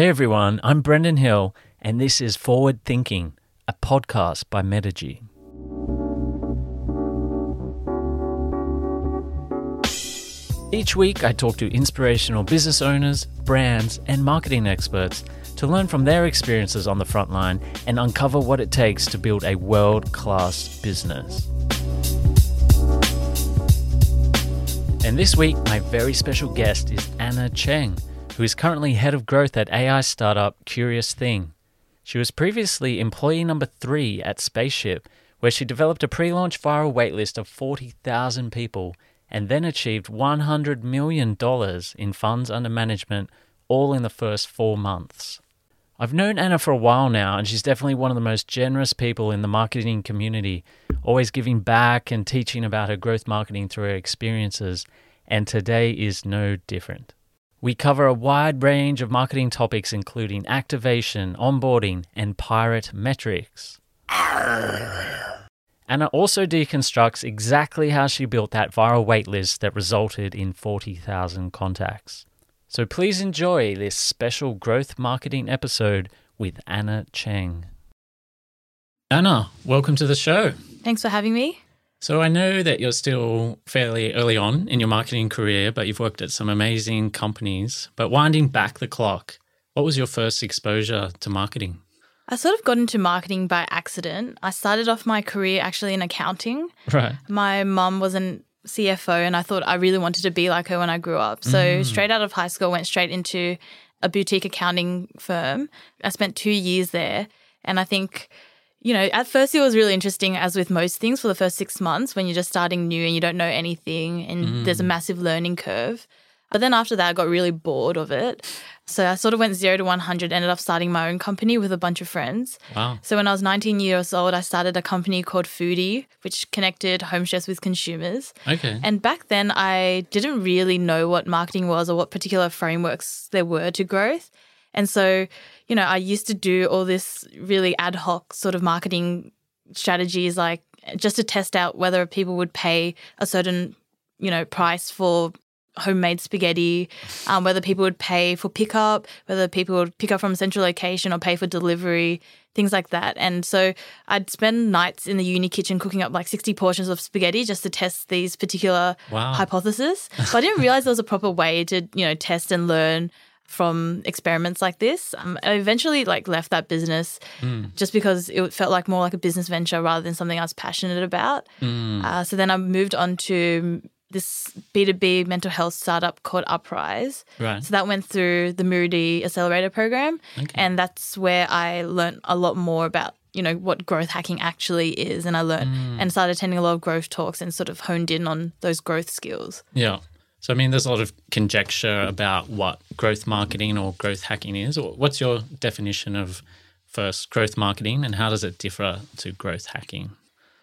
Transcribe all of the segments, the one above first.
Hey everyone, I'm Brendan Hill, and this is Forward Thinking, a podcast by Metigy. Each week, I talk to inspirational business owners, brands, and marketing experts to learn from their experiences on the front line and uncover what it takes to build a world class business. And this week, my very special guest is Anna Cheng who is currently head of growth at AI startup Curious Thing. She was previously employee number three at Spaceship, where she developed a pre launch viral waitlist of 40,000 people and then achieved $100 million in funds under management, all in the first four months. I've known Anna for a while now, and she's definitely one of the most generous people in the marketing community, always giving back and teaching about her growth marketing through her experiences, and today is no different. We cover a wide range of marketing topics, including activation, onboarding, and pirate metrics. Anna also deconstructs exactly how she built that viral waitlist that resulted in 40,000 contacts. So please enjoy this special growth marketing episode with Anna Cheng. Anna, welcome to the show. Thanks for having me. So I know that you're still fairly early on in your marketing career, but you've worked at some amazing companies. But winding back the clock, what was your first exposure to marketing? I sort of got into marketing by accident. I started off my career actually in accounting. Right. My mum was an CFO and I thought I really wanted to be like her when I grew up. So mm. straight out of high school, went straight into a boutique accounting firm. I spent two years there. And I think you know, at first it was really interesting, as with most things, for the first six months when you're just starting new and you don't know anything and mm. there's a massive learning curve. But then after that, I got really bored of it. So I sort of went zero to 100, ended up starting my own company with a bunch of friends. Wow. So when I was 19 years old, I started a company called Foodie, which connected home chefs with consumers. Okay. And back then, I didn't really know what marketing was or what particular frameworks there were to growth. And so, you know, I used to do all this really ad hoc sort of marketing strategies, like just to test out whether people would pay a certain, you know, price for homemade spaghetti, um, whether people would pay for pickup, whether people would pick up from a central location or pay for delivery, things like that. And so I'd spend nights in the uni kitchen cooking up like 60 portions of spaghetti just to test these particular wow. hypotheses. But I didn't realize there was a proper way to, you know, test and learn from experiments like this. Um, I eventually like left that business mm. just because it felt like more like a business venture rather than something I was passionate about. Mm. Uh, so then I moved on to this B2B mental health startup called Uprise. Right. So that went through the muru-D Accelerator program. Okay. And that's where I learned a lot more about you know what growth hacking actually is and i learned mm. and started attending a lot of growth talks and sort of honed in on those growth skills yeah so, I mean, there's a lot of conjecture about what growth marketing or growth hacking is. What's your definition of first growth marketing and how does it differ to growth hacking?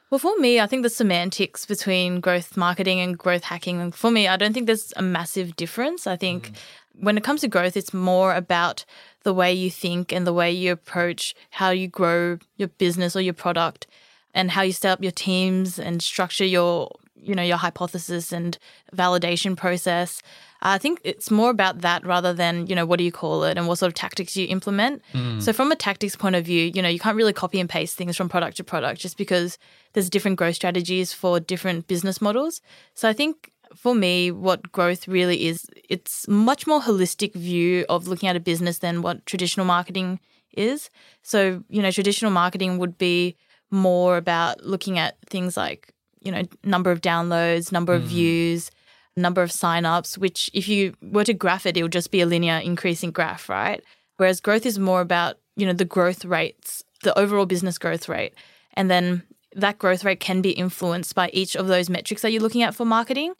Well, for me, I think the semantics between growth marketing and growth hacking, for me, I don't think there's a massive difference. I think mm. when it comes to growth, it's more about the way you think and the way you approach how you grow your business or your product and how you set up your teams and structure your you know your hypothesis and validation process. I think it's more about that rather than, you know, what do you call it and what sort of tactics you implement. Mm. So from a tactics point of view, you know, you can't really copy and paste things from product to product just because there's different growth strategies for different business models. So I think for me, what growth really is, it's much more holistic view of looking at a business than what traditional marketing is. So, you know, traditional marketing would be more about looking at things like you know, number of downloads, number of mm. views, number of signups, which if you were to graph it, it would just be a linear increasing graph, right? Whereas growth is more about, you know, the growth rates, the overall business growth rate. And then that growth rate can be influenced by each of those metrics that you're looking at for marketing.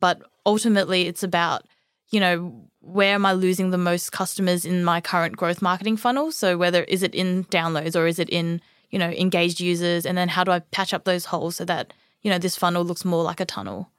But ultimately, it's about, you know, where am I losing the most customers in my current growth marketing funnel? So whether is it in downloads or is it in, you know, engaged users? And then how do I patch up those holes so that you know, this funnel looks more like a tunnel.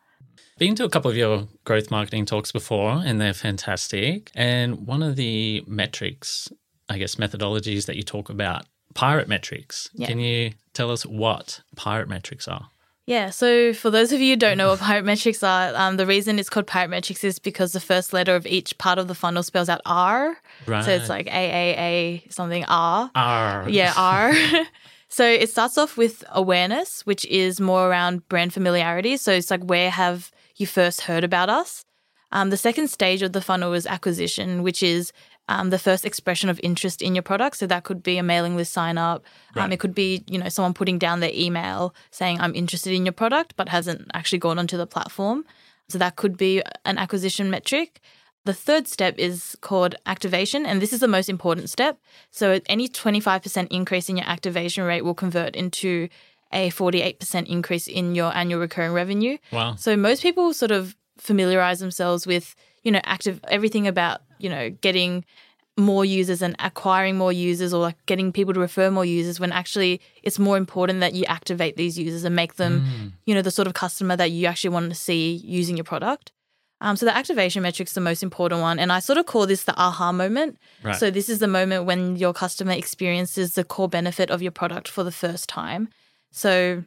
Been to a couple of your growth marketing talks before, and they're fantastic. And one of the metrics, I guess, methodologies that you talk about, pirate metrics. Yeah. Can you tell us what pirate metrics are? Yeah, so for those of you who don't know what pirate metrics are, um, the reason it's called pirate metrics is because the first letter of each part of the funnel spells out R. Right. So it's like A A A something R. R. Yeah, R. so it starts off with awareness, which is more around brand familiarity. So it's like where have you first heard about us? Um, the second stage of the funnel is acquisition, which is um, the first expression of interest in your product. So that could be a mailing list sign up. Um, it could be, you know, someone putting down their email saying, I'm interested in your product, but hasn't actually gone onto the platform. So that could be an acquisition metric. The third step is called activation, and this is the most important step. So any 25% increase in your activation rate will convert into a 48% increase in your annual recurring revenue. Wow. So most people sort of familiarize themselves with, you know, active everything about, you know, getting more users and acquiring more users or like getting people to refer more users when actually it's more important that you activate these users and make them, mm. you know, the sort of customer that you actually want to see using your product. Um, so the activation metric's the most important one. And I sort of call this the aha moment. Right. So this is the moment when your customer experiences the core benefit of your product for the first time. So,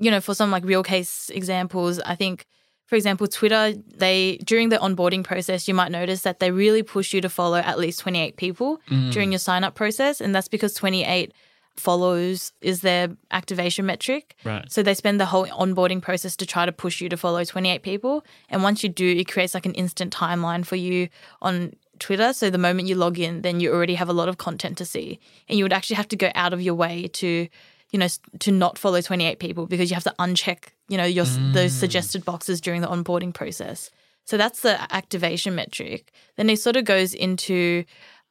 you know, for some like real case examples, I think, for example, Twitter, they during the onboarding process, you might notice that they really push you to follow at least 28 people during your sign up process. And that's because 28 follows is their activation metric. Right. So they spend the whole onboarding process to try to push you to follow 28 people. And once you do, it creates like an instant timeline for you on Twitter. So the moment you log in, then you already have a lot of content to see. And you would actually have to go out of your way to, you know, to not follow 28 people because you have to uncheck, you know, your s those mm. suggested boxes during the onboarding process. So that's the activation metric. Then it sort of goes into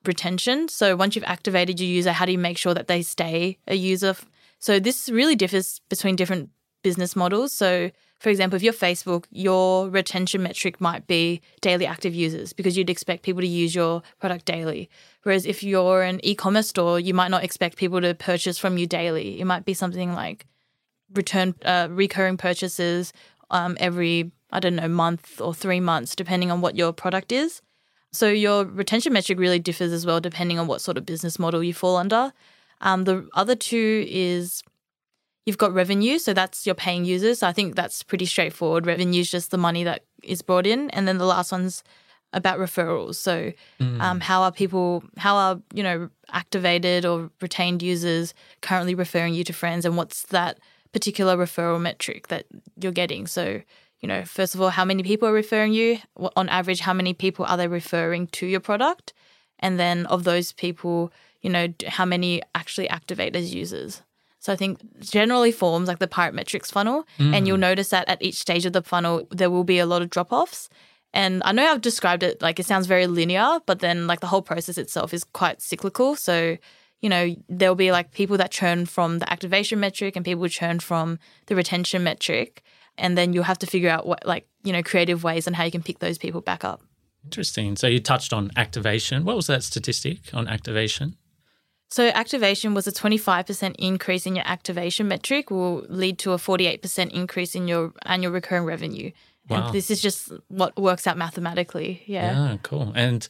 retention. So once you've activated your user, how do you make sure that they stay a user? So this really differs between different business models. So for example, if you're Facebook, your retention metric might be daily active users because you'd expect people to use your product daily. Whereas if you're an e-commerce store, you might not expect people to purchase from you daily. It might be something like return uh, recurring purchases um, every I don't know month or three months, depending on what your product is. So your retention metric really differs as well, depending on what sort of business model you fall under. Um, the other two is you've got revenue, so that's your paying users. I think that's pretty straightforward. Revenue is just the money that is brought in, and then the last one's about referrals. So um, how are people, how are you know activated or retained users currently referring you to friends, and what's that particular referral metric that you're getting? So you know, first of all, how many people are referring you? On average, how many people are they referring to your product? And then of those people, you know, how many actually activate as users? So I think generally forms like the pirate metrics funnel, and you'll mm. notice that at each stage of the funnel there will be a lot of drop offs. And I know I've described it like it sounds very linear, but then like the whole process itself is quite cyclical. So you know there'll be like people that churn from the activation metric and people who churn from the retention metric, and then you'll have to figure out what like you know creative ways on how you can pick those people back up. Interesting. So you touched on activation. What was that statistic on activation? So activation was a 25% increase in your activation metric will lead to a 48% increase in your annual recurring revenue. Wow. And this is just what works out mathematically. Yeah. Yeah, cool. And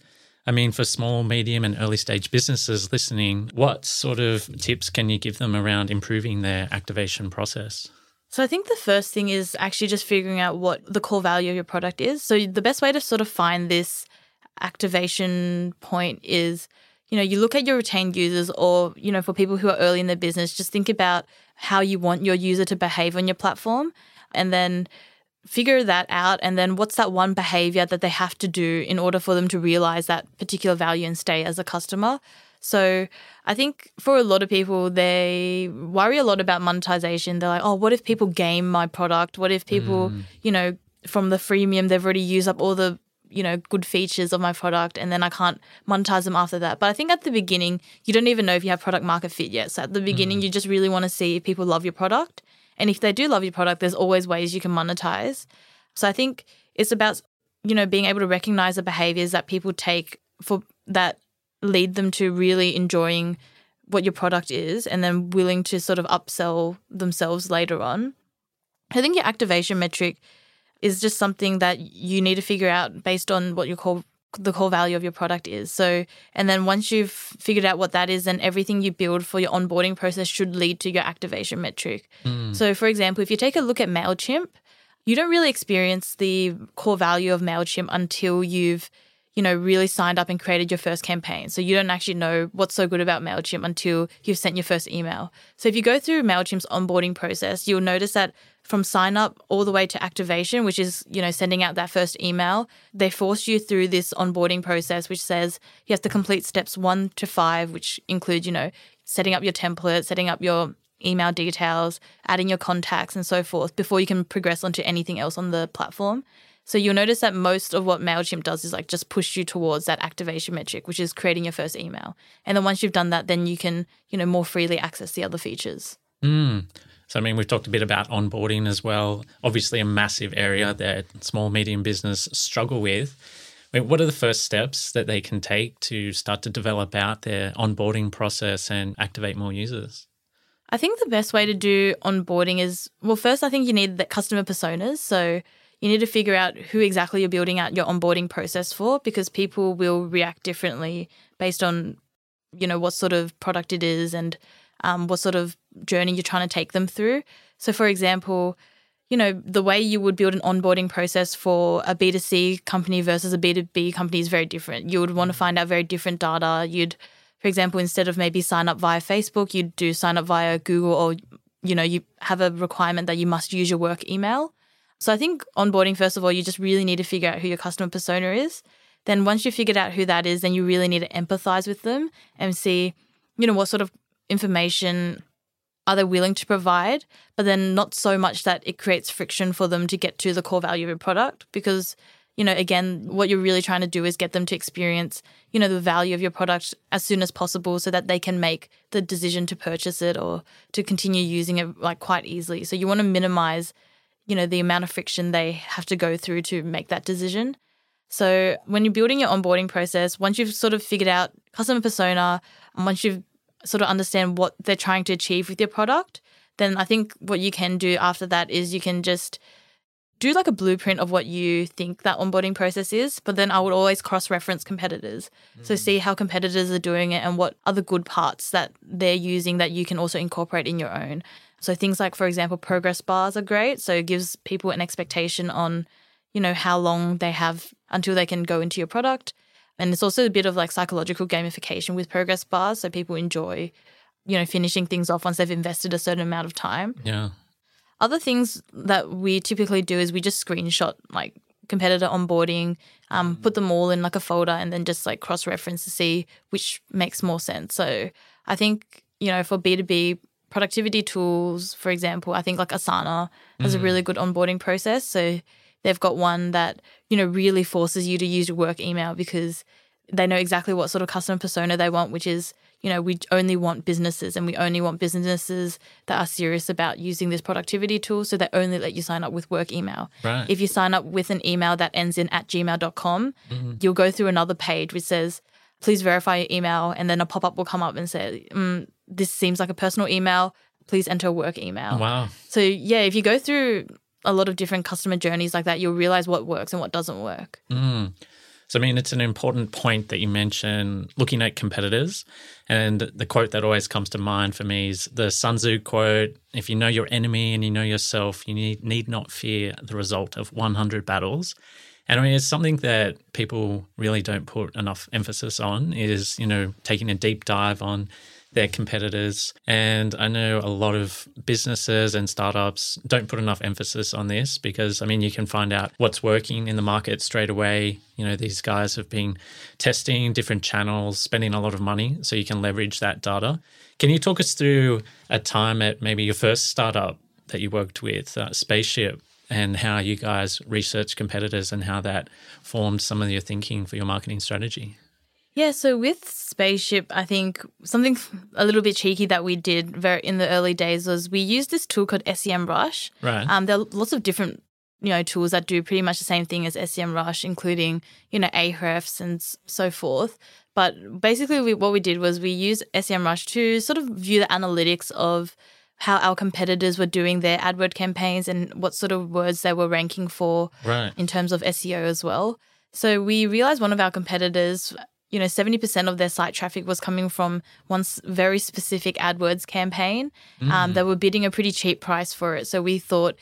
I mean, for small, medium, and early stage businesses listening, what sort of tips can you give them around improving their activation process? So I think the first thing is actually just figuring out what the core value of your product is. So the best way to sort of find this activation point is you know you look at your retained users or you know for people who are early in their business just think about how you want your user to behave on your platform and then figure that out and then what's that one behavior that they have to do in order for them to realize that particular value and stay as a customer so I think for a lot of people, they worry a lot about monetization. They're like, oh, what if people game my product? What if people, mm. you know, from the freemium, they've already used up all the, you know, good features of my product and then I can't monetize them after that. But I think at the beginning, you don't even know if you have product market fit yet. So at the beginning, mm. you just really want to see if people love your product. And if they do love your product, there's always ways you can monetize. So I think it's about, you know, being able to recognize the behaviors that people take for that lead them to really enjoying what your product is and then willing to sort of upsell themselves later on. I think your activation metric is just something that you need to figure out based on what your core the core value of your product is. So, and then once you've figured out what that is, then everything you build for your onboarding process should lead to your activation metric. Mm. So, for example, if you take a look at MailChimp, you don't really experience the core value of MailChimp until you've you know, really signed up and created your first campaign. So you don't actually know what's so good about MailChimp until you've sent your first email. So if you go through MailChimp's onboarding process, you'll notice that from sign up all the way to activation, which is, you know, sending out that first email, they force you through this onboarding process, which says you have to complete steps one to five, which include, you know, setting up your template, setting up your email details, adding your contacts and so forth before you can progress onto anything else on the platform. So you'll notice that most of what MailChimp does is like just push you towards that activation metric, which is creating your first email. And then once you've done that, then you can, you know, more freely access the other features. Mm. So, I mean, we've talked a bit about onboarding as well. Obviously, a massive area that small, medium business struggle with. I mean, what are the first steps that they can take to start to develop out their onboarding process and activate more users? I think the best way to do onboarding is well, first, I think you need the customer personas. So, you need to figure out who exactly you're building out your onboarding process for because people will react differently based on you know what sort of product it is and um, what sort of journey you're trying to take them through. So for example you know the way you would build an onboarding process for a b2c company versus a b2b company is very different. You would want to find out very different data. You'd for example instead of maybe sign up via facebook you'd do sign up via google or you know you have a requirement that you must use your work email so I think onboarding, first of all, you just really need to figure out who your customer persona is. Then once you've figured out who that is, then you really need to empathize with them and see, you know, what sort of information are they willing to provide, but then not so much that it creates friction for them to get to the core value of your product because you know again what you're really trying to do is get them to experience you know the value of your product as soon as possible so that they can make the decision to purchase it or to continue using it like quite easily so you want to minimize you know, the amount of friction they have to go through to make that decision. So when you're building your onboarding process, once you've sort of figured out customer persona, once you've sort of understand what they're trying to achieve with your product, then I think what you can do after that is you can just do like a blueprint of what you think that onboarding process is, but then I would always cross reference competitors. Mm. So see how competitors are doing it and what other good parts that they're using that you can also incorporate in your own. So things like, for example, progress bars are great. So it gives people an expectation on, you know, how long they have until they can go into your product. And it's also a bit of like psychological gamification with progress bars. So people enjoy, you know, finishing things off once they've invested a certain amount of time. Yeah. Other things that we typically do is we just screenshot like competitor onboarding, um, put them all in like a folder and then just like cross reference to see which makes more sense. So I think, you know, for B2B productivity tools, for example, I think like Asana has mm. a really good onboarding process. So they've got one that, you know, really forces you to use your work email because they know exactly what sort of customer persona they want, which is, you know, we only want businesses and we only want businesses that are serious about using this productivity tool. So they only let you sign up with work email. Right. If you sign up with an email that ends in at gmail.com, mm-hmm. you'll go through another page which says, please verify your email. And then a pop up will come up and say, mm, this seems like a personal email. Please enter a work email. Wow. So, yeah, if you go through a lot of different customer journeys like that, you'll realize what works and what doesn't work. Mm. So, I mean, it's an important point that you mention looking at competitors. And the quote that always comes to mind for me is the Sun Tzu quote If you know your enemy and you know yourself, you need, need not fear the result of 100 battles. And I mean, it's something that people really don't put enough emphasis on is, you know, taking a deep dive on their competitors. And I know a lot of businesses and startups don't put enough emphasis on this because, I mean, you can find out what's working in the market straight away. You know, these guys have been testing different channels, spending a lot of money, so you can leverage that data. Can you talk us through a time at maybe your first startup that you worked with, uh, Spaceship, and how you guys research competitors and how that formed some of your thinking for your marketing strategy? Yeah, so with Spaceship, I think something a little bit cheeky that we did very in the early days was we used this tool called SEMrush. Right. Um, there are lots of different you know tools that do pretty much the same thing as SEMrush, including you know Ahrefs and so forth. But basically, we, what we did was we used SEMrush to sort of view the analytics of how our competitors were doing their AdWord campaigns and what sort of words they were ranking for right. in terms of SEO as well. So we realized one of our competitors, you know, 70% of their site traffic was coming from one very specific AdWords campaign. Um, they were bidding a pretty cheap price for it. So we thought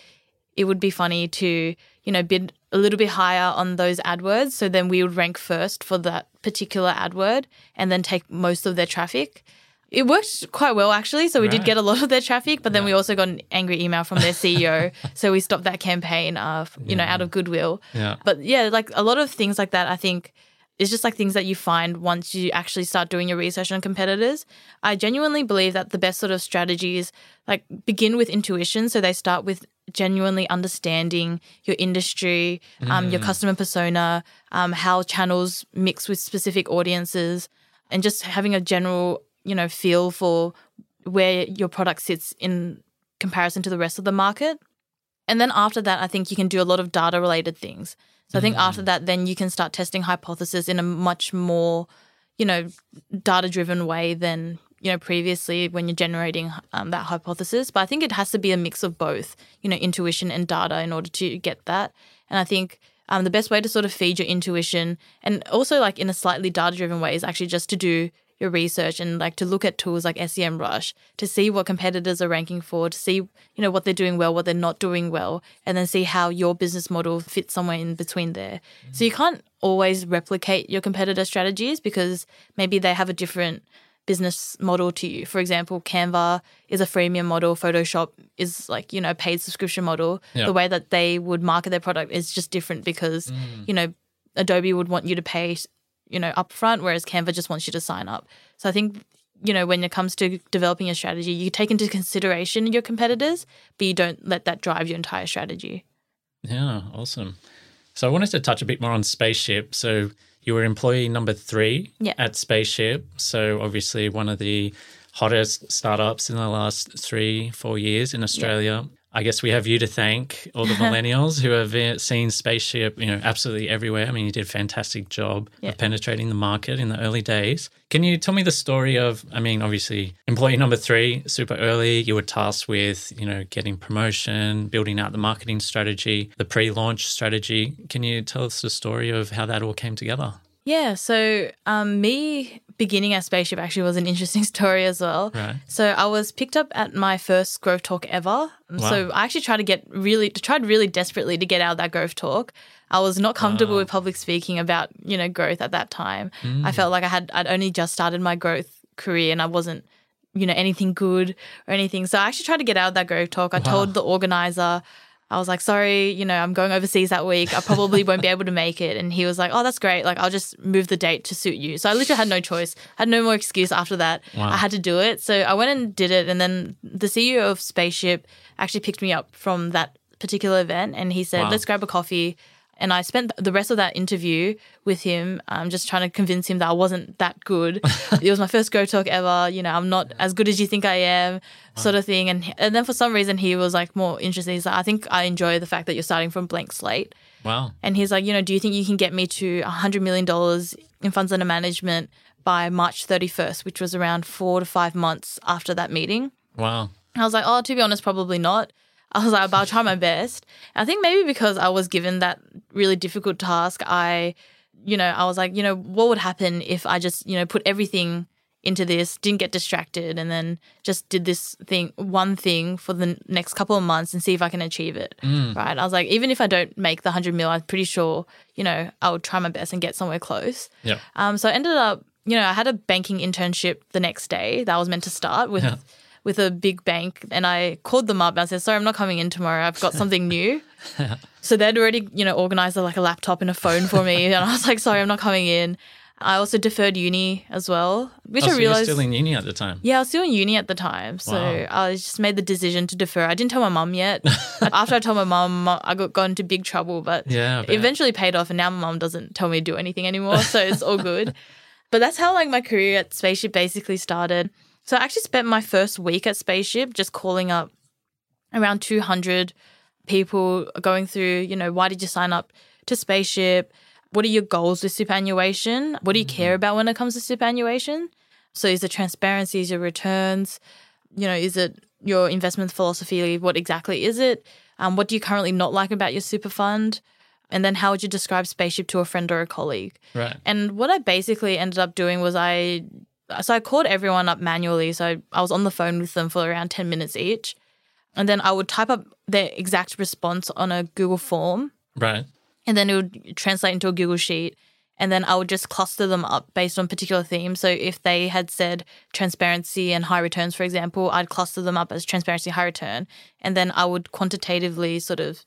it would be funny to, you know, bid a little bit higher on those AdWords. So then we would rank first for that particular AdWord and then take most of their traffic. It worked quite well actually. So we did get a lot of their traffic, but then we also got an angry email from their CEO. so we stopped that campaign, uh, f- you know, out of goodwill. Yeah. But yeah, like a lot of things like that, I think it's just like things that you find once you actually start doing your research on competitors. I genuinely believe that the best sort of strategies like begin with intuition. So they start with genuinely understanding your industry, um, your customer persona, um, how channels mix with specific audiences, and just having a general, you know, feel for where your product sits in comparison to the rest of the market. And then after that, I think you can do a lot of data related things. So I think after that, then you can start testing hypotheses in a much more, you know, data driven way than, you know, previously when you're generating um, that hypothesis. But I think it has to be a mix of both, you know, intuition and data in order to get that. And I think um, the best way to sort of feed your intuition and also like in a slightly data driven way is actually just to do your research and like to look at tools like SEM Rush to see what competitors are ranking for, to see you know what they're doing well, what they're not doing well, and then see how your business model fits somewhere in between there. So you can't always replicate your competitor strategies because maybe they have a different business model to you. For example, Canva is a freemium model, Photoshop is like, you know, a paid subscription model. Yeah. The way that they would market their product is just different because, mm. you know, Adobe would want you to pay, you know, upfront, whereas Canva just wants you to sign up. So I think, you know, when it comes to developing a strategy, you take into consideration your competitors, but you don't let that drive your entire strategy. Yeah, awesome. So I wanted to touch a bit more on Spaceship. So you were employee number three Yeah. at Spaceship. So obviously one of the hottest startups in the last three, four years in Australia. I guess we have you to thank, all the millennials who have uh, seen Spaceship, you know, absolutely everywhere. I mean, you did a fantastic job Yeah. of penetrating the market in the early days. Can you tell me the story of, I mean, obviously, employee number three, super early, you were tasked with, you know, getting promotion, building out the marketing strategy, the pre launch strategy. Can you tell us the story of how that all came together? Yeah, so um, me beginning at Spaceship actually was an interesting story as well. Right. So I was picked up at my first growth talk ever. Um, so I actually tried to get really, tried really desperately to get out of that growth talk. I was not comfortable ah. with public speaking about you know growth at that time. I hmm. felt like I had I'd only just started my growth career and I wasn't you know anything good or anything. So I actually tried to get out of that growth talk. I told the organizer. I was like, sorry, you know, I'm going overseas that week. I probably won't be able to make it. And he was like, oh, that's great. Like, I'll just move the date to suit you. So I literally had no choice. I had no more excuse after that. Wow. I had to do it. So I went and did it. And then the CEO of Spaceship actually picked me up from that particular event and he said, Wow. let's grab a coffee. And I spent the rest of that interview with him, um, just trying to convince him that I wasn't that good. it was my first Go Talk ever. You know, I'm not as good as you think I am, sort of thing. And and then for some reason he was like more interested. He's like, I think I enjoy the fact that you're starting from blank slate. Wow. And he's like, you know, do you think you can get me to $100 million in funds under management by March 31st, which was around four to five months after that meeting? Wow. I was like, oh, to be honest, probably not. I was like, but I'll try my best. I think maybe because I was given that really difficult task, I, you know, I was like, you know, what would happen if I just, you know, put everything into this, didn't get distracted, and then just did this thing, one thing for the next couple of months and see if I can achieve it. Right. I was like, even if I don't make the 100 mil, I'm pretty sure, you know, I would try my best and get somewhere close. Yeah. Um, so I ended up, you know, I had a banking internship the next day that I was meant to start with Yeah. With a big bank, and I called them up and I said, "Sorry, I'm not coming in tomorrow. I've got something new." so they'd already, you know, organized like a laptop and a phone for me, and I was like, "Sorry, I'm not coming in." I also deferred uni as well, which Oh, I so you were realized. still in uni at the time. yeah, I was still in uni at the time, so Wow. I just made the decision to defer. I didn't tell my mum yet. After I told my mum, I got got into big trouble, but Yeah, it eventually paid off, and now my mum doesn't tell me to do anything anymore, so it's all good. But that's how like my career at Spaceship basically started. So I actually spent my first week at Spaceship just calling up around 200 people going through, you know, why did you sign up to Spaceship? What are your goals with superannuation? What do you care about when it comes to superannuation? So is it transparency, is it returns? You know, is it your investment philosophy? What exactly is it? Um, what do you currently not like about your super fund? And then how would you describe spaceship to a friend or a colleague? Right. And what I basically ended up doing was I so I called everyone up manually. So I was on the phone with them for around 10 minutes each. And then I would type up their exact response on a Google form. Right. And then it would translate into a Google Sheet. And then I would just cluster them up based on particular themes. So if they had said transparency and high returns, for example, I'd cluster them up as transparency, high return. And then I would quantitatively sort of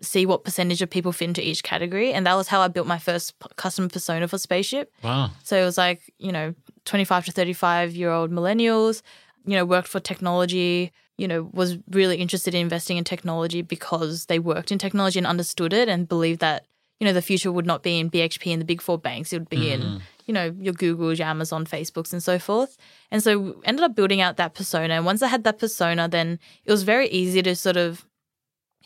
see what percentage of people fit into each category. And that was how I built my first customer persona for Spaceship. Wow. So it was like, you know, 25 to 35 year old millennials, you know, worked for technology, you know, was really interested in investing in technology because they worked in technology and understood it and believed that, you know, the future would not be in BHP and the big four banks. It would be mm-hmm. in, you know, your Googles, your Amazon, Facebooks, and so forth. And so ended up building out that persona. And once I had that persona, then it was very easy to sort of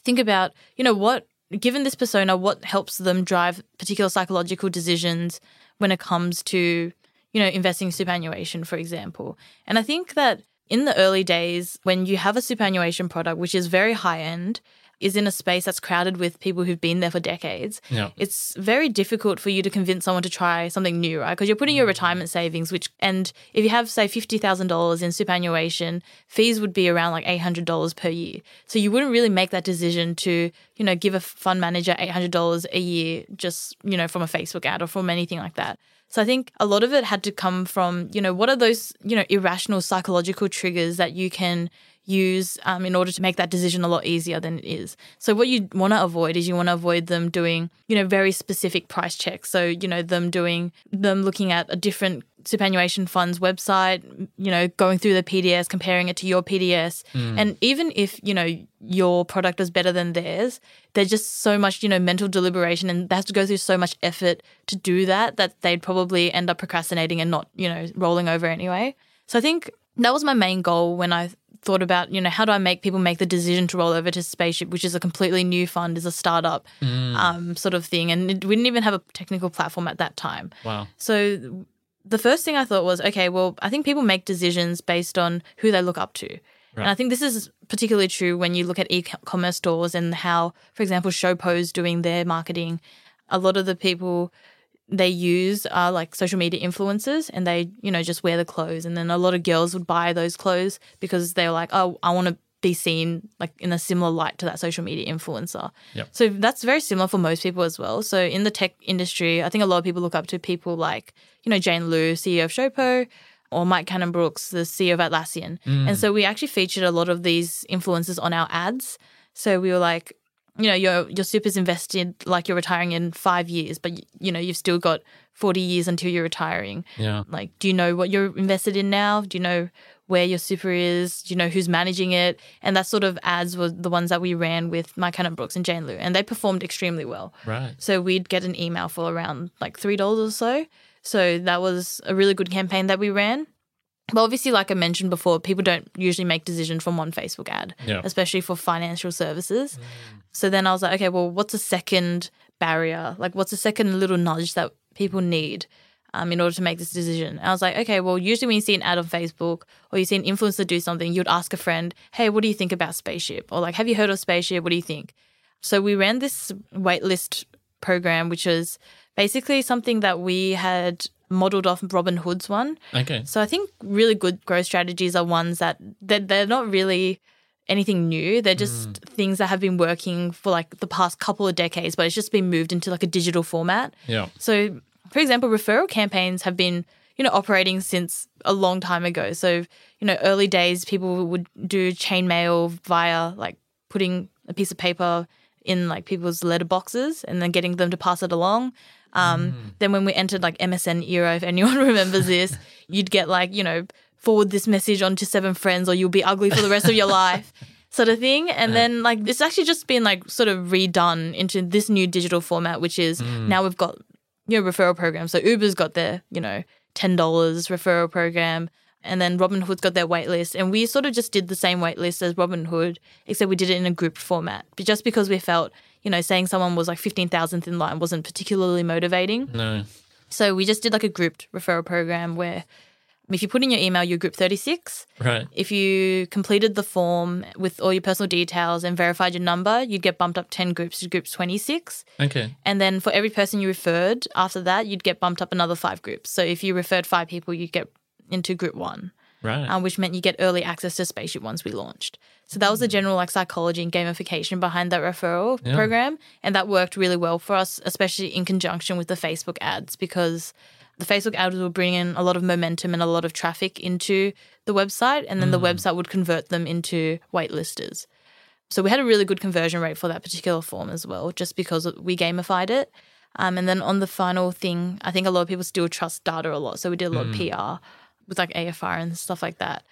think about, you know, what, given this persona, what helps them drive particular psychological decisions when it comes to, you know, investing superannuation, for example. And I think that in the early days, when you have a superannuation product, which is very high end, is in a space that's crowded with people who've been there for decades, yeah. it's very difficult for you to convince someone to try something new, right? Because you're putting your retirement savings, which, and if you have, say, $50,000 in superannuation, fees would be around like $800 per year. So you wouldn't really make that decision to, you know, give a fund manager $800 a year just, you know, from a Facebook ad or from anything like that. So I think a lot of it had to come from, you know, what are those, you know, irrational psychological triggers that you can use um, in order to make that decision a lot easier than it is. So what you want to avoid is you want to avoid them doing, you know, very specific price checks. So, you know, them doing them looking at a different superannuation fund's website, you know, going through the PDS, comparing it to your PDS. Mm. And even if, you know, your product is better than theirs, there's just so much, you know, mental deliberation and they have to go through so much effort to do that that they'd probably end up procrastinating and not, you know, rolling over anyway. So I think that was my main goal when I thought about, you know, how do I make people make the decision to roll over to Spaceship, which is a completely new fund, is a startup mm. um, sort of thing. And it, we didn't even have a technical platform at that time. Wow. So the first thing I thought was, okay, well, I think people make decisions based on who they look up to. Right. And I think this is particularly true when you look at e-commerce stores and how, for example, Showpo's doing their marketing. A lot of the people they use are like social media influencers and they, you know, just wear the clothes. And then a lot of girls would buy those clothes because they're like, oh, I want to be seen like in a similar light to that social media influencer. Yep. So that's very similar for most people as well. So in the tech industry, I think a lot of people look up to people like, you know, Jane Lu, CEO of Showpo, or Mike Cannon-Brookes, the CEO of Atlassian. Mm. And so we actually featured a lot of these influencers on our ads. So we were like, you know your your super's invested like you're retiring in five years, but you know you've still got forty years until you're retiring. Yeah. Like, do you know what you're invested in now? Do you know where your super is? Do you know who's managing it? And that sort of ads were the ones that we ran with Mike Cannon-Brookes and Jane Lu, and they performed extremely well. Right. So we'd get an email for around like three dollars or so. So that was a really good campaign that we ran. But obviously, like I mentioned before, people don't usually make decisions from one Facebook ad, yeah. especially for financial services. Mm. So then I was like, okay, well, what's a second barrier? Like, what's a second little nudge that people need um, in order to make this decision? And I was like, okay, well, usually when you see an ad on Facebook or you see an influencer do something, you'd ask a friend, hey, what do you think about Spaceship? Or like, have you heard of Spaceship? What do you think? So we ran this waitlist program, which is basically something that we had modeled off Robinhood's one. Okay. So I think really good growth strategies are ones that they're, they're not really anything new. They're just mm. things that have been working for like the past couple of decades, but it's just been moved into like a digital format. Yeah. So, for example, referral campaigns have been, you know, operating since a long time ago. So, you know, early days people would do chain mail via like putting a piece of paper in like people's letter boxes and then getting them to pass it along. Um, mm. Then when we entered like MSN era, if anyone remembers this, you'd get like you know forward this message on to seven friends, or you'll be ugly for the rest of your life. Sort of thing, and yeah. then like it's actually just been like sort of redone into this new digital format, which is mm. now we've got you know referral programs. So Uber's got their you know ten dollars referral program and then Robinhood's got their waitlist, and we sort of just did the same waitlist as Robinhood, except we did it in a group format. But just because we felt, you know, saying someone was like fifteen thousandth in line wasn't particularly motivating. No. So we just did like a grouped referral program where If you put in your email, you're group 36. Right. If you completed the form with all your personal details and verified your number, you'd get bumped up 10 groups to group 26. Okay. And then for every person you referred after that, you'd get bumped up another five groups. So if you referred five people, you'd get into group one, Right. um, which meant you get early access to Spaceship once we launched. So that was the general like psychology and gamification behind that referral Yeah. program, and that worked really well for us, especially in conjunction with the Facebook ads because the Facebook ads will bring in a lot of momentum and a lot of traffic into the website, and then the website would convert them into waitlisters. So we had a really good conversion rate for that particular form as well, just because we gamified it. Um, and then on the final thing, I think a lot of people still trust data a lot. So we did a lot of PR with like AFR and stuff like that.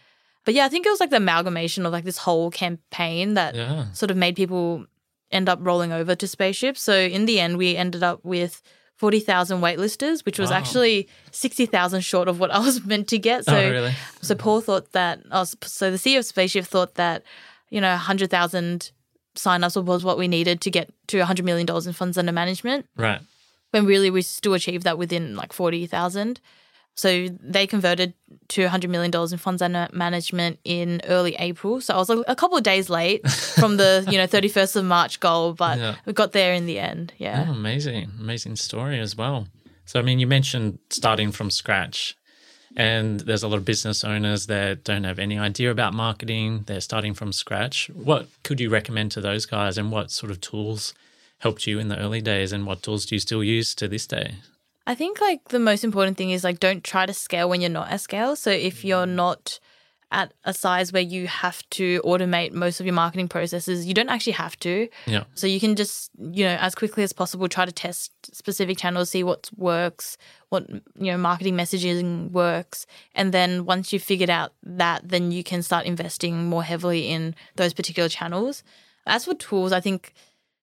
But yeah, I think it was like the amalgamation of like this whole campaign that Yeah. sort of made people end up rolling over to Spaceship. So in the end, we ended up with 40,000 waitlisters, which was Wow. actually 60,000 short of what I was meant to get. Oh, so, oh, really? so Paul thought that, oh, so the CEO of Spaceship thought that, you know, 100,000 signups was what we needed to get to $100 million in funds under management Right. when really we still achieved that within like 40,000. So they converted to $100 million in funds under management in early April. So I was like a couple of days late from the, you know, 31st of March goal, but Yeah. we got there in the end. Yeah. Oh, amazing. Amazing story as well. So, I mean, you mentioned starting from scratch, and there's a lot of business owners that don't have any idea about marketing. They're starting from scratch. What could you recommend to those guys, and what sort of tools helped you in the early days, and what tools do you still use to this day? I think like the most important thing is like don't try to scale when you're not at scale. So if mm. you're not at a size where you have to automate most of your marketing processes, you don't actually have to. Yeah. So you can just, you know, as quickly as possible try to test specific channels, see what works, what, you know, marketing messaging works. And then once you've figured out that, then you can start investing more heavily in those particular channels. As for tools, I think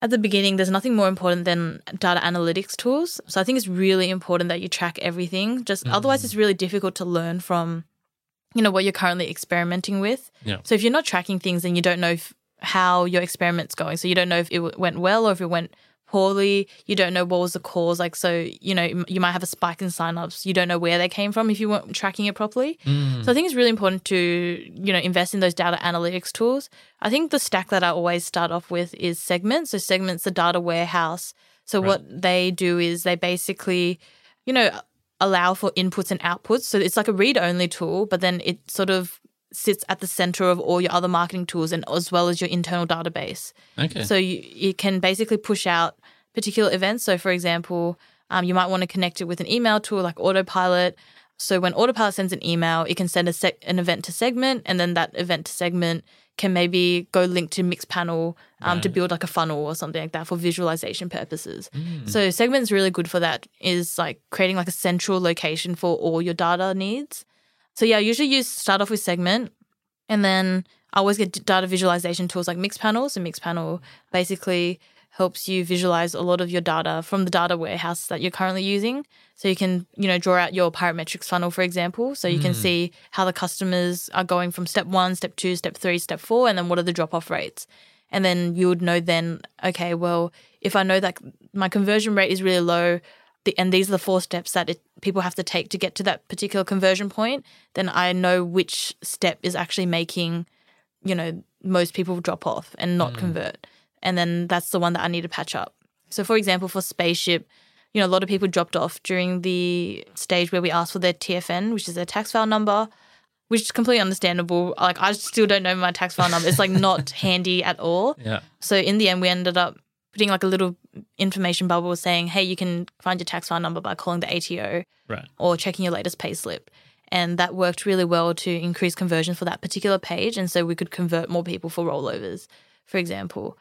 at the beginning, there's nothing more important than data analytics tools. So I think it's really important that you track everything. Just mm. otherwise, it's really difficult to learn from, you know, what you're currently experimenting with. Yeah. So if you're not tracking things, then you don't know if, how your experiment's going. So you don't know if it went well or if it went poorly. You don't know what was the cause. Like, so, you know, you- might have a spike in signups. You don't know where they came from if you weren't tracking it properly. Mm. So I think it's really important to, you know, invest in those data analytics tools. I think the stack that I always start off with is segments. So segments the data warehouse. So what they do is they basically, you know, allow for inputs and outputs. So it's like a read only tool, but then it sort of sits at the center of all your other marketing tools and as well as your internal database. Okay. So you, you can basically push out particular events. So, for example, um, you might want to connect it with an email tool like Autopilot. So, when Autopilot sends an email, it can send a seg- an event to segment, and then that event to segment can maybe go link to Mixpanel um, to build like a funnel or something like that for visualization purposes. So, segment is really good for that. Is like creating like a central location for all your data needs. So, yeah, I usually use start off with segment, and then I always get data visualization tools like Mixpanel. So Mixpanel basically helps you visualize a lot of your data from the data warehouse that you're currently using. So you can, you know, draw out your pirate metrics funnel, for example. So you can hmm. see how the customers are going from step one, step two, step three, step four, and then what are the drop off rates. And then you would know then, okay, well, if I know that my conversion rate is really low, the, and these are the four steps that it, people have to take to get to that particular conversion point, then I know which step is actually making, you know, most people drop off and not mm. convert. And then that's the one that I need to patch up. So, for example, for Spaceship, you know, a lot of people dropped off during the stage where we asked for their TFN, which is their tax file number, which is completely understandable. Like, I still don't know my tax file number. It's like not handy at all. yeah. So in the end, we ended up putting like a little information bubble saying, hey, you can find your tax file number by calling the ATO Right. or checking your latest payslip. And that worked really well to increase conversion for that particular page. And so we could convert more people for rollovers, for example.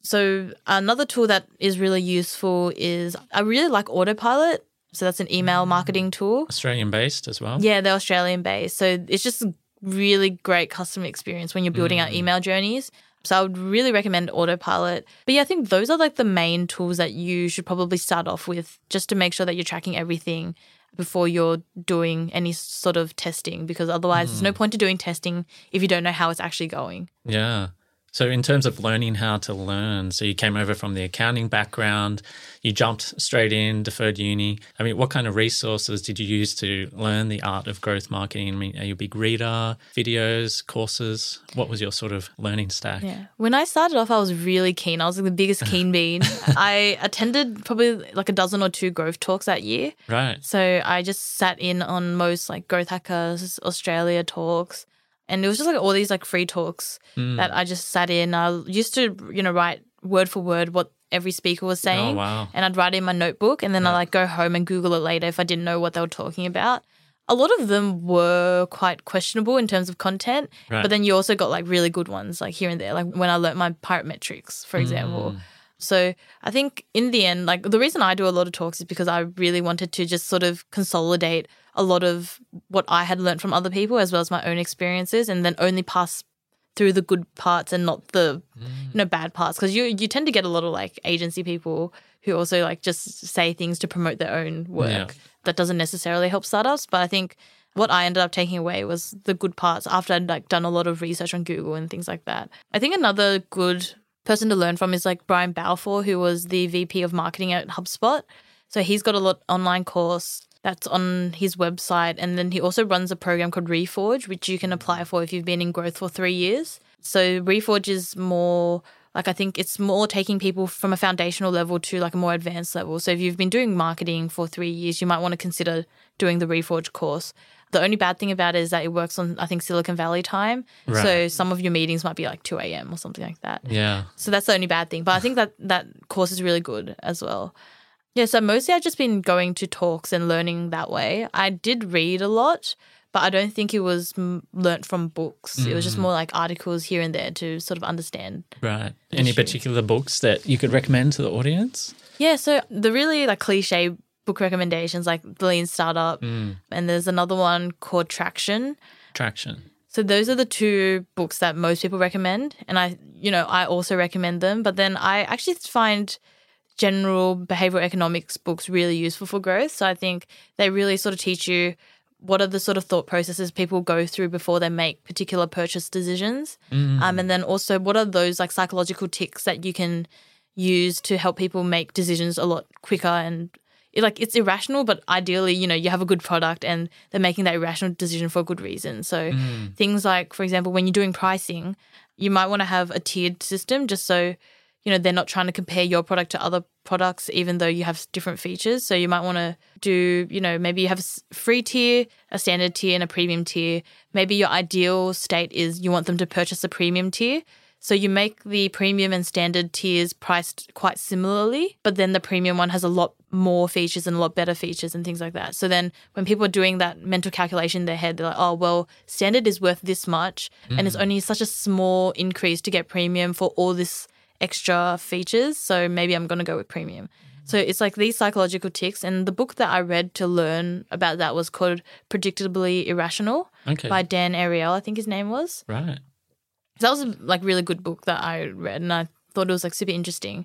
So another tool that is really useful is I really like Autopilot. So that's an email mm. marketing tool. Australian based as well. Yeah, they're Australian based. So it's just really great customer experience when you're building out mm. email journeys. So I would really recommend Autopilot. But yeah, I think those are like the main tools that you should probably start off with just to make sure that you're tracking everything before you're doing any sort of testing because otherwise there's no hmm. point to doing testing if you don't know how it's actually going. Yeah. So, in terms of learning how to learn, so you came over from the accounting background, you jumped straight in, deferred uni. I mean, what kind of resources did you use to learn the art of growth marketing? I mean, are you a big reader, videos, courses? What was your sort of learning stack? Yeah. When I started off, I was really keen. I was like the biggest keen bean. I attended probably like a dozen or two growth talks that year. Right. So I just sat in on most like Growth Hackers Australia talks. And it was just like all these like free talks Mm. that I just sat in. I used to, you know, write word for word what every speaker was saying. Oh, wow. And I'd write it in my notebook and then I'd like go home and Google it later if I didn't know what they were talking about. A lot of them were quite questionable in terms of content, Right. but then you also got like really good ones like here and there, like when I learnt my pirate metrics, for example. So I think in the end, like the reason I do a lot of talks is because I really wanted to just sort of consolidate a lot of what I had learned from other people as well as my own experiences and then only pass through the good parts and not the mm. you know bad parts because you you tend to get a lot of like agency people who also like just say things to promote their own work Yeah. that doesn't necessarily help startups but I think what I ended up taking away was the good parts after I'd like done a lot of research on Google and things like that. I think another good person to learn from is like Brian Balfour, who was the VP of marketing at HubSpot. So he's got a lot online course that's on his website, and then he also runs a program called Reforge, which you can apply for if you've been in growth for three years. So Reforge is more like I think it's more taking people from a foundational level to like a more advanced level. So if you've been doing marketing for three years, you might want to consider doing the Reforge course. The only bad thing about it is that it works on I think Silicon Valley time. Right. So some of your meetings might be like two a.m. or something like that. Yeah. So that's the only bad thing. But I think that that course is really good as well. Yeah, so mostly I've just been going to talks and learning that way. I did read a lot, but I don't think it was mm, learnt from books. It was just more like articles here and there to sort of understand. Right. Any Issue. particular books that you could recommend to the audience? Yeah, so the really like cliche book recommendations like The Lean Startup, and there's another one called Traction. Traction. So those are the two books that most people recommend, and I, you know, I also recommend them. But then I actually find general behavioral economics books really useful for growth. So I think they really sort of teach you what are the sort of thought processes people go through before they make particular purchase decisions, um, and then also what are those like psychological ticks that you can use to help people make decisions a lot quicker and like it's irrational, but ideally, you know, you have a good product and they're making that irrational decision for a good reason. So things like, for example, when you're doing pricing, you might want to have a tiered system just so you know they're not trying to compare your product to other products even though you have different features. So you might want to do you know maybe you have a free tier a standard tier and a premium tier. Maybe your ideal state is you want them to purchase a premium tier. So you make the premium and standard tiers priced quite similarly, but then the premium one has a lot more features and a lot better features and things like that. So then when people are doing that mental calculation in their head, they're like, oh, well, standard is worth this much, and it's mm. only such a small increase to get premium for all this extra features. So maybe I'm going to go with premium. So it's like these psychological ticks. And the book that I read to learn about that was called Predictably Irrational Okay. by Dan Ariely, I think his name was. right. So that was a like really good book that I read, and I thought it was like super interesting.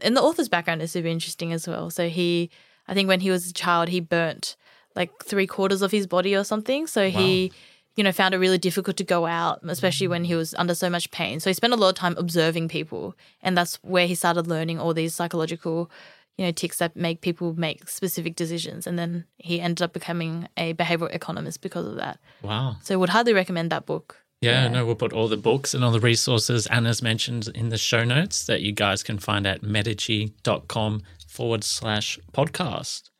And the author's background is super interesting as well. So he, I think when he was a child, he burnt like three quarters of his body or something. So he, you know, found it really difficult to go out, especially mm. when he was under so much pain. So he spent a lot of time observing people, and that's where he started learning all these psychological, you know, ticks that make people make specific decisions. And then he ended up becoming a behavioral economist because of that. Wow. So would highly recommend that book. Yeah, no, we'll put all the books and all the resources Anna's mentioned in the show notes that you guys can find at metigy.com forward slash podcast.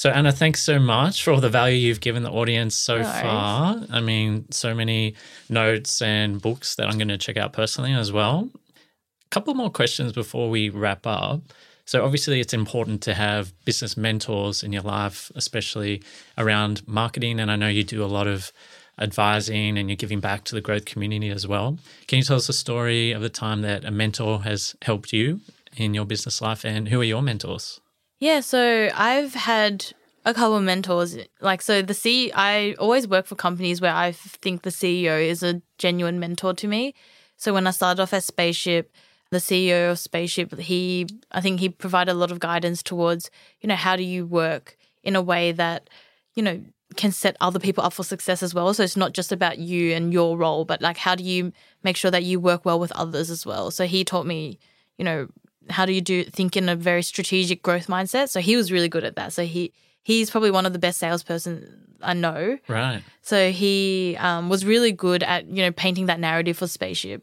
So, Anna, thanks so much for all the value you've given the audience so No far. I mean, so many notes and books that I'm going to check out personally as well. A couple more questions before we wrap up. So, obviously, it's important to have business mentors in your life, especially around marketing. And I know you do a lot of advising and you're giving back to the growth community as well. Can you tell us a story of the time that a mentor has helped you in your business life and who are your mentors? Yeah, so I've had a couple of mentors. Like, so the C, I always work for companies where I think the CEO is a genuine mentor to me. So when I started off at Spaceship, the CEO of Spaceship, he, I think he provided a lot of guidance towards, you know, how do you work in a way that, you know, can set other people up for success as well. So it's not just about you and your role, but like how do you make sure that you work well with others as well. So he taught me, you know, how do you do think in a very strategic growth mindset. So he was really good at that. So he he's probably one of the best salesperson I know. Right. So he um, was really good at you know painting that narrative for Spaceship,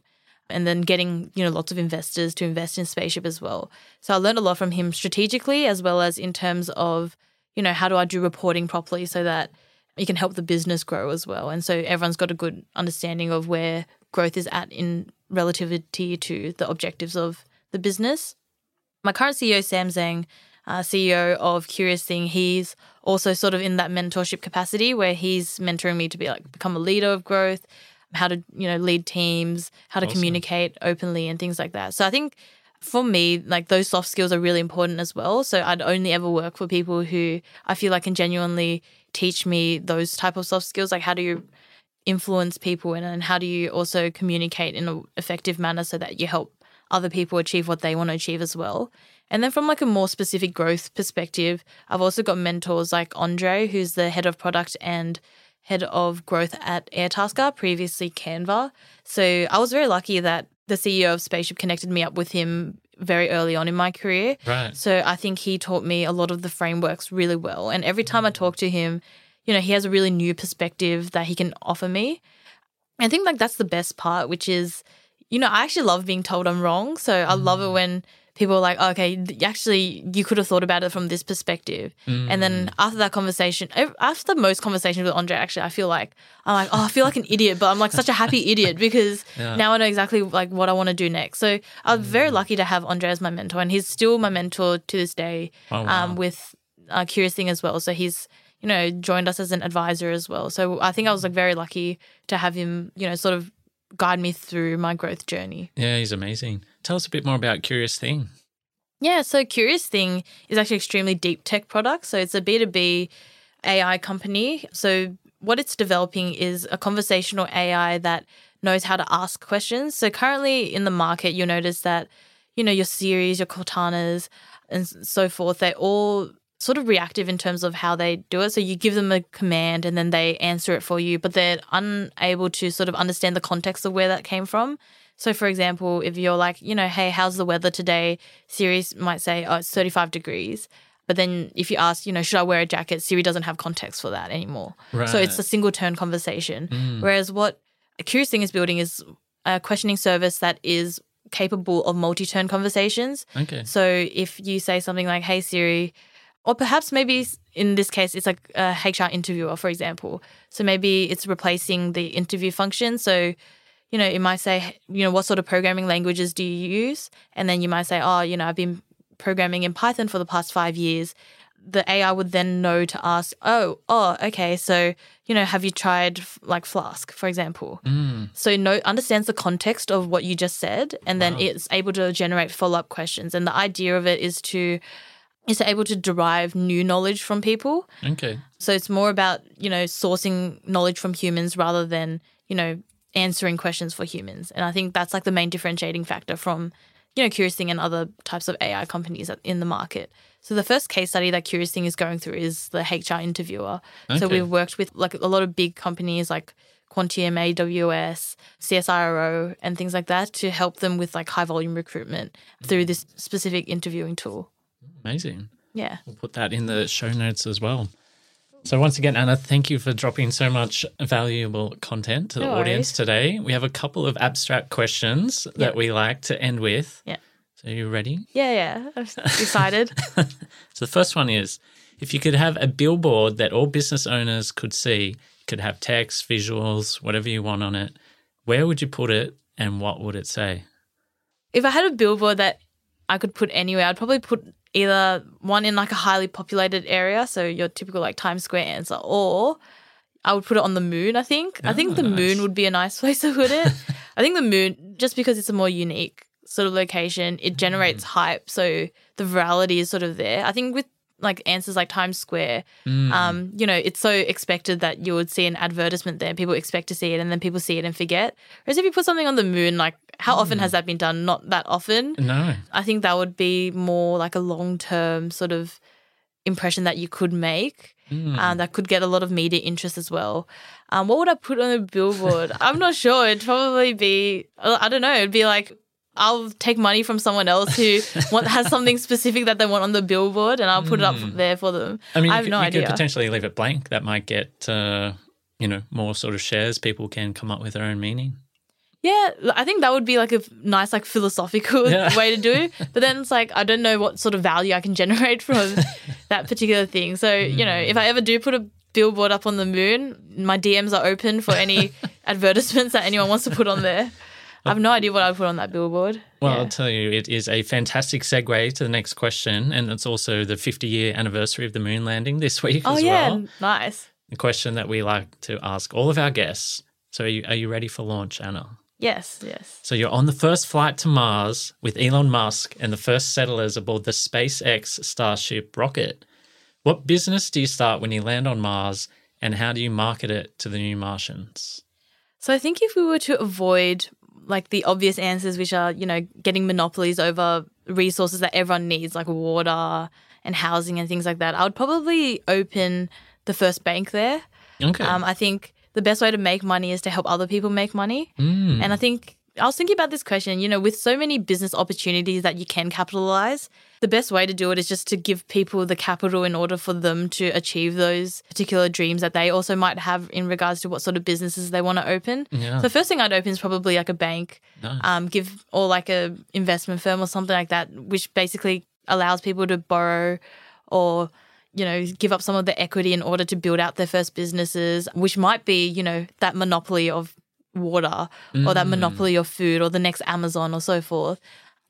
and then getting you know lots of investors to invest in Spaceship as well. So I learned a lot from him strategically as well as in terms of you know how do I do reporting properly so that you can help the business grow as well. And so everyone's got a good understanding of where growth is at in relativity to the objectives of the business. My current CEO, Sam Zhang, uh, CEO of Curious Thing, he's also sort of in that mentorship capacity where he's mentoring me to be like become a leader of growth, how to you know lead teams, how to Awesome. communicate openly, and things like that. So I think for me, like those soft skills are really important as well. So I'd only ever work for people who I feel like can genuinely teach me those type of soft skills, like how do you influence people and, and how do you also communicate in an effective manner so that you help other people achieve what they want to achieve as well. And then from like a more specific growth perspective, I've also got mentors like Andre, who's the head of product and head of growth at Airtasker, previously Canva. So I was very lucky that the CEO of Spaceship connected me up with him very early on in my career. Right. So I think he taught me a lot of the frameworks really well. And every time I talk to him, you know, he has a really new perspective that he can offer me. I think like that's the best part, which is, you know, I actually love being told I'm wrong. So I love it when people are like, okay, th- actually, you could have thought about it from this perspective. And then after that conversation, after most conversations with Andre, actually, I feel like I'm like, oh, I feel like an idiot, but I'm like such a happy idiot because Yeah. now I know exactly like what I want to do next. So I'm very lucky to have Andre as my mentor, and he's still my mentor to this day. Oh, wow. Um, with uh, Curious Thing as well. So he's you know joined us as an advisor as well. So I think I was like very lucky to have him, you know, sort of guide me through my growth journey. Yeah, he's amazing. Tell us a bit more about Curious Thing. Yeah, so Curious Thing is actually extremely deep tech product. So it's a B2B AI company. So what it's developing is a conversational AI that knows how to ask questions. So currently in the market, you'll notice that, you know, your Siris, your Cortanas, and so forth, they're all sort of reactive in terms of how they do it. So you give them a command and then they answer it for you, but they're unable to sort of understand the context of where that came from. So, for example, if you're like, you know, hey, how's the weather today? Siri might say, oh, it's 35 degrees. But then if you ask, you know, should I wear a jacket? Siri doesn't have context for that anymore. So it's a single turn conversation. Mm. Whereas what a Curious Thing is building is a questioning service that is capable of multi turn conversations. Okay. So if you say something like, "Hey Siri," or perhaps maybe in this case it's like a HR interviewer, for example. So maybe it's replacing the interview function. So you know, it might say, you know, what sort of programming languages do you use? And then you might say, oh, you know, I've been programming in Python for the past five years. The AI would then know to ask, oh, oh, okay, so you know, have you tried f- like Flask, for example? Mm, So no understands the context of what you just said, and then it's able to generate follow up questions. And the idea of it is to is able to derive new knowledge from people. okay. So it's more about you know sourcing knowledge from humans rather than you know answering questions for humans. And I think that's like the main differentiating factor from you know Curious Thing and other types of AI companies in the market. So the first case study that Curious Thing is going through is the HR interviewer. Okay. So we've worked with like a lot of big companies like Quantium, AWS, CSIRO, and things like that to help them with like high volume recruitment through this specific interviewing tool. Amazing. Yeah. We'll put that in the show notes as well. So once again, Anna, thank you for dropping so much valuable content to the audience today. We have a couple of abstract questions that we like to end with. Yeah. So you ready? Yeah, yeah. I'm excited. So the first one is if you could have a billboard that all business owners could see, could have text, visuals, whatever you want on it, where would you put it and what would it say? if I had a billboard that I could put anywhere, I'd probably put either one in like a highly populated area, so your typical like Times Square answer, or I would put it on the moon, I think. I Oh, think the nice. moon would be a nice place to put it. I think the moon, just because it's a more unique sort of location, it generates Mm. hype. So the virality is sort of there. I think with like answers like Times Square, Mm. um, you know, it's so expected that you would see an advertisement there. People expect to see it and then people see it and forget. Whereas if you put something on the moon, like how often Mm. has that been done? Not that often. no. I think that would be more like a long term sort of impression that you could make. um, that could get a lot of media interest as well. Um, what would I put on a billboard? I'm not sure. It'd probably be, I don't know, it'd be like, I'll take money from someone else who want, has something specific that they want on the billboard and I'll put it up there for them. I mean, I you, have could, no you idea. could potentially leave it blank. That might get, uh, you know, more sort of shares. People can come up with their own meaning. Yeah, I think that would be like a nice, like philosophical Yeah. way to do. But then it's like I don't know what sort of value I can generate from that particular thing. So you know, if I ever do put a billboard up on the moon, my DMs are open for any advertisements that anyone wants to put on there. I have no idea what I'd put on that billboard. Well, Yeah. I'll tell you, it is a fantastic segue to the next question. And it's also the 50 year anniversary of the moon landing this week oh as yeah, well. nice. A question that we like to ask all of our guests. So, are you, are you ready for launch, Anna? Yes, yes. So, you're on the first flight to Mars with Elon Musk and the first settlers aboard the SpaceX Starship rocket. What business do you start when you land on Mars, and how do you market it to the new Martians? So I think if we were to avoid like the obvious answers, which are you know getting monopolies over resources that everyone needs, like water and housing and things like that, I would probably open the first bank there. Okay. Um, I think the best way to make money is to help other people make money, Mm. and I think. I was thinking about this question, you know, with so many business opportunities that you can capitalize, the best way to do it is just to give people the capital in order for them to achieve those particular dreams that they also might have in regards to what sort of businesses they want to open. Yeah. So the first thing I'd open is probably like a bank, Nice. um, give or like a investment firm or something like that, which basically allows people to borrow or you know give up some of the equity in order to build out their first businesses, which might be you know that monopoly of water or that monopoly of food or the next Amazon or so forth.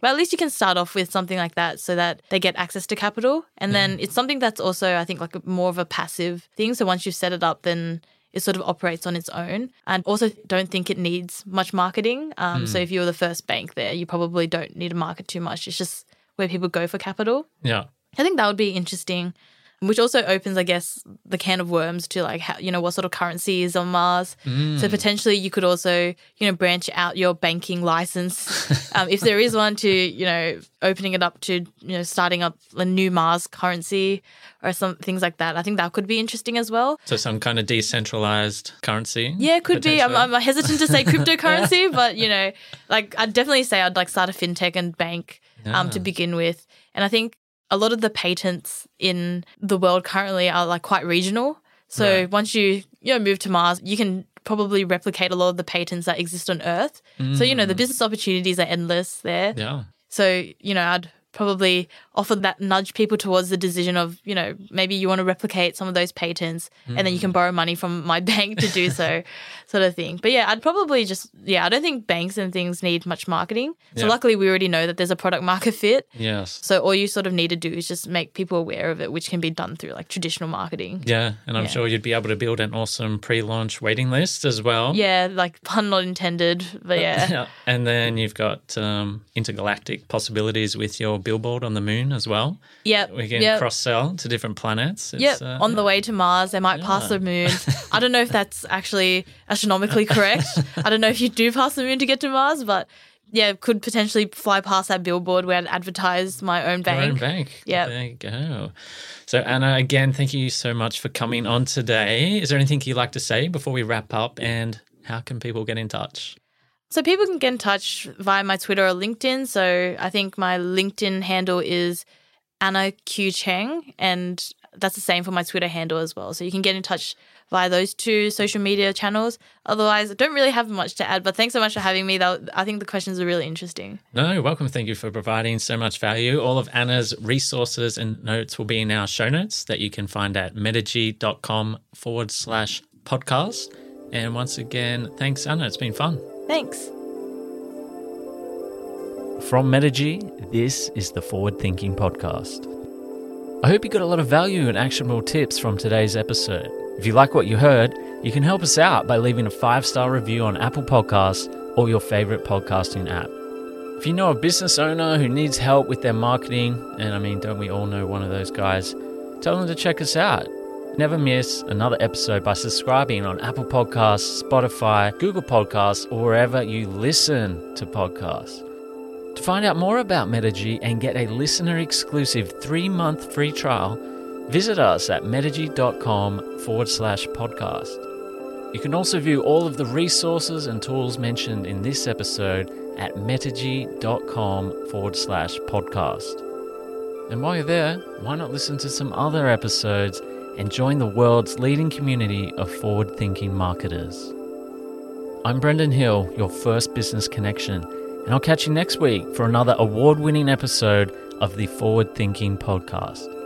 But at least you can start off with something like that so that they get access to capital. And then it's something that's also, I think, like more of a passive thing. So once you've set it up, then it sort of operates on its own. And also don't think it needs much marketing. Um, So if you're the first bank there, you probably don't need to market too much. It's just where people go for capital. yeah. I think that would be interesting. Which also opens, I guess, the can of worms to like, how, you know, what sort of currency is on Mars. So potentially, you could also, you know, branch out your banking license, um, if there is one, to you know, opening it up to you know, starting up a new Mars currency or some things like that. I think that could be interesting as well. So some kind of decentralized currency. Yeah, it could be. I'm. I'm hesitant to say cryptocurrency, but you know, like I'd definitely say I'd like start a fintech and bank um, to begin with. And I think a lot of the patents in the world currently are like quite regional. So Right. once you you know move to Mars, you can probably replicate a lot of the patents that exist on Earth. So you know the business opportunities are endless there. Mm. Yeah. So, you know, I'd probably offer that nudge people towards the decision of, you know, maybe you want to replicate some of those patents and then you Mm. can borrow money from my bank to do so, sort of thing. But yeah, I'd probably just, yeah, I don't think banks and things need much marketing. So Yeah. luckily, we already know that there's a product market fit. Yes. So all you sort of need to do is just make people aware of it, which can be done through like traditional marketing. Yeah, and I'm Yeah. sure you'd be able to build an awesome pre-launch waiting list as well. Yeah, like pun not intended, but yeah. And then you've got um, intergalactic possibilities with your billboard on the moon as well. Yep. We can yep. cross sell to different planets. It's, Yep, uh, on the way to Mars, they might pass the moon. I don't know if that's actually astronomically correct. I don't know if you do pass the moon to get to Mars, but yeah, could potentially fly past that billboard where I'd advertise my own Your bank. own bank. Yep. There you go. So, Anna, again, thank you so much for coming on today. Is there anything you'd like to say before we wrap up? And how can people get in touch? So people can get in touch via my Twitter or LinkedIn. So I think my LinkedIn handle is Anna Q Cheng, and that's the same for my Twitter handle as well. So you can get in touch via those two social media channels. Otherwise, I don't really have much to add. But thanks so much for having me. I think the questions are really interesting. No, welcome. Thank you for providing so much value. All of Anna's resources and notes will be in our show notes that you can find at metigy.com forward slash podcast. And once again, thanks, Anna. It's been fun. Thanks. From Metigy, this is the Forward Thinking Podcast. I hope you got a lot of value and actionable tips from today's episode. If you like what you heard, you can help us out by leaving a five star review on Apple Podcasts or your favorite podcasting app. If you know a business owner who needs help with their marketing, and I mean, don't we all know one of those guys, tell them to check us out. Never miss another episode by subscribing on Apple Podcasts, Spotify, Google Podcasts, or wherever you listen to podcasts. To find out more about Metigy and get a listener exclusive three month free trial, visit us at metigy.com forward slash podcast. You can also view all of the resources and tools mentioned in this episode at metigy.com forward slash podcast. And while you're there, why not listen to some other episodes and join the world's leading community of forward thinking marketers? I'm Brendan Hill, your first business connection, and I'll catch you next week for another award winning episode of the Forward Thinking Podcast.